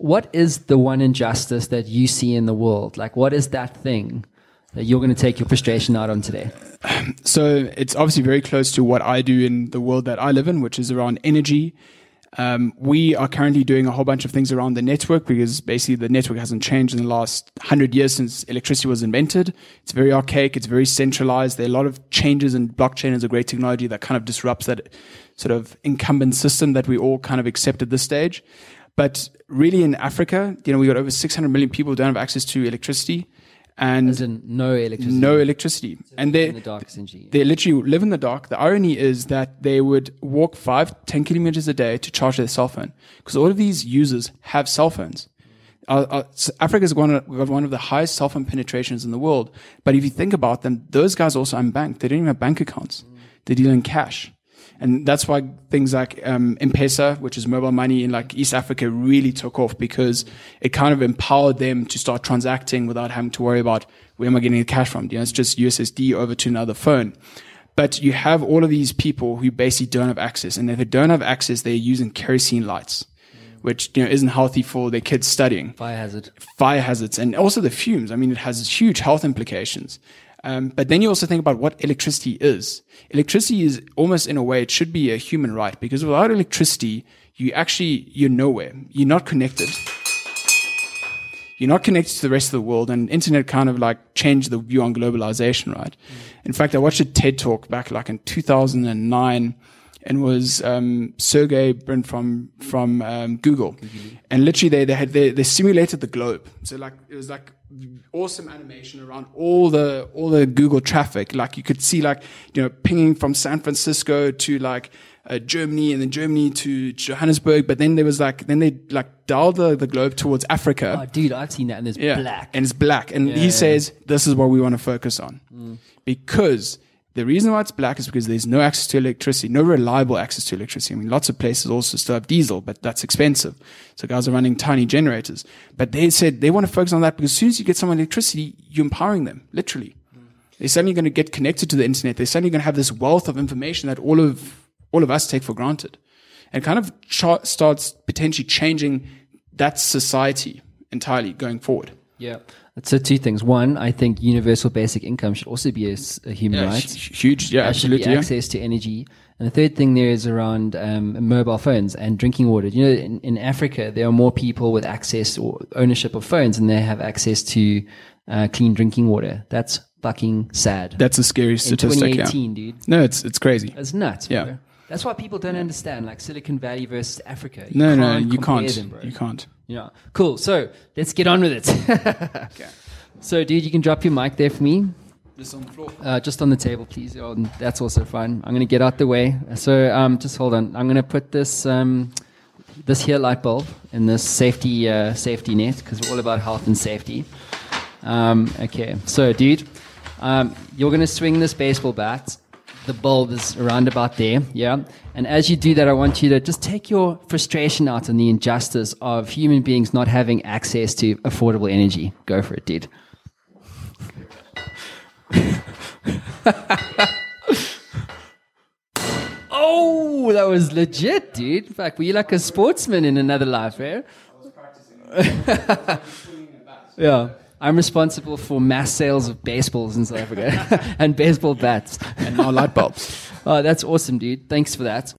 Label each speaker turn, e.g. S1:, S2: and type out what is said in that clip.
S1: what is the one injustice that you see in the world? Like, what is that thing that you're going to take your frustration out on today?
S2: So it's obviously very close to what I do in the world that I live in, which is around energy. Um, we are currently doing a whole bunch of things around the network because basically the network hasn't changed in the last hundred years since electricity was invented. It's very archaic. It's very centralized. There are a lot of changes and blockchain is a great technology that kind of disrupts that sort of incumbent system that we all kind of accept at this stage. But really in Africa, you know, we got over 600 million people who don't have access to electricity and
S1: no electricity.
S2: no electricity. And they
S1: in the dark, essentially.
S2: they literally live in the dark. The irony is that they would walk five, 10 kilometers a day to charge their cell phone because all of these users have cell phones. Uh, uh, so Africa's one of, got one of the highest cell phone penetrations in the world. But if you think about them, those guys also are unbanked. They don't even have bank accounts. They deal in cash. And that's why things like um, M-Pesa, which is mobile money in like East Africa, really took off because it kind of empowered them to start transacting without having to worry about where am I getting the cash from? You know, it's just USSD over to another phone. But you have all of these people who basically don't have access, and if they don't have access, they're using kerosene lights, which you know isn't healthy for their kids studying
S1: Fire hazard.
S2: fire hazards and also the fumes. I mean, it has huge health implications. Um, but then you also think about what electricity is. Electricity is almost in a way, it should be a human right because without electricity, you actually, you're nowhere. You're not connected. You're not connected to the rest of the world and internet kind of like changed the view on globalization, right? In fact, I watched a TED talk back like in 2009 and was um, Sergey Brin from from um, Google, and literally they they had they, they simulated the globe. So like it was like awesome animation around all the all the Google traffic. Like you could see like you know pinging from San Francisco to like uh, Germany, and then Germany to Johannesburg. But then there was like then they like dialed the, the globe towards Africa.
S1: Oh, dude, I've seen that, and there's
S2: Yeah.
S1: black.
S2: And it's black. And he says, this is what we want to focus on. Because the reason why it's black is because there's no access to electricity, no reliable access to electricity. I mean, lots of places also still have diesel, but that's expensive. So guys are running tiny generators. But they said they want to focus on that because as soon as you get someone electricity, you're empowering them, literally. They're suddenly going to get connected to the internet. They're suddenly going to have this wealth of information that all of, all of us take for granted. And kind of cha- starts potentially changing that society entirely going forward.
S1: Yeah. So two things. One, I think universal basic income should also be a human
S2: Yeah,
S1: right.
S2: hu- huge. Yeah,
S1: There should be
S2: absolutely. Yeah.
S1: access to energy. And the third thing there is around um, mobile phones and drinking water. You know, in, in Africa, there are more people with access or ownership of phones and they have access to uh, clean drinking water. That's fucking sad.
S2: That's a scary
S1: in
S2: statistic. Yeah.
S1: 2018, dude.
S2: No, it's it's crazy.
S1: It's nuts,
S2: Yeah.
S1: bro. That's why people don't understand, like Silicon Valley versus Africa. You
S2: No, no,
S1: can't
S2: you
S1: compare
S2: can't.
S1: them, bro.
S2: you can't.
S1: Yeah. Cool. So let's get on with it. Okay. So, dude, you can drop your mic there for me.
S2: Just on the floor.
S1: Uh, just on the table, please. Oh, that's also fine. I'm going to get out the way. So, um, just hold on. I'm going to put this um, this here light bulb in this safety uh, safety net because we're all about health and safety. Um, okay. So, dude, um, you're going to swing this baseball bat. The bulb is around about there, yeah. And as you do that, I want you to just take your frustration out on the injustice of human beings not having access to affordable energy. Go for it, dude. Oh, that was legit, dude. In fact, were you like a sportsman in another life, eh? yeah. I'm responsible for mass sales of baseballs in South Africa and baseball bats.
S2: And now light bulbs.
S1: Oh, that's awesome, dude. Thanks for that.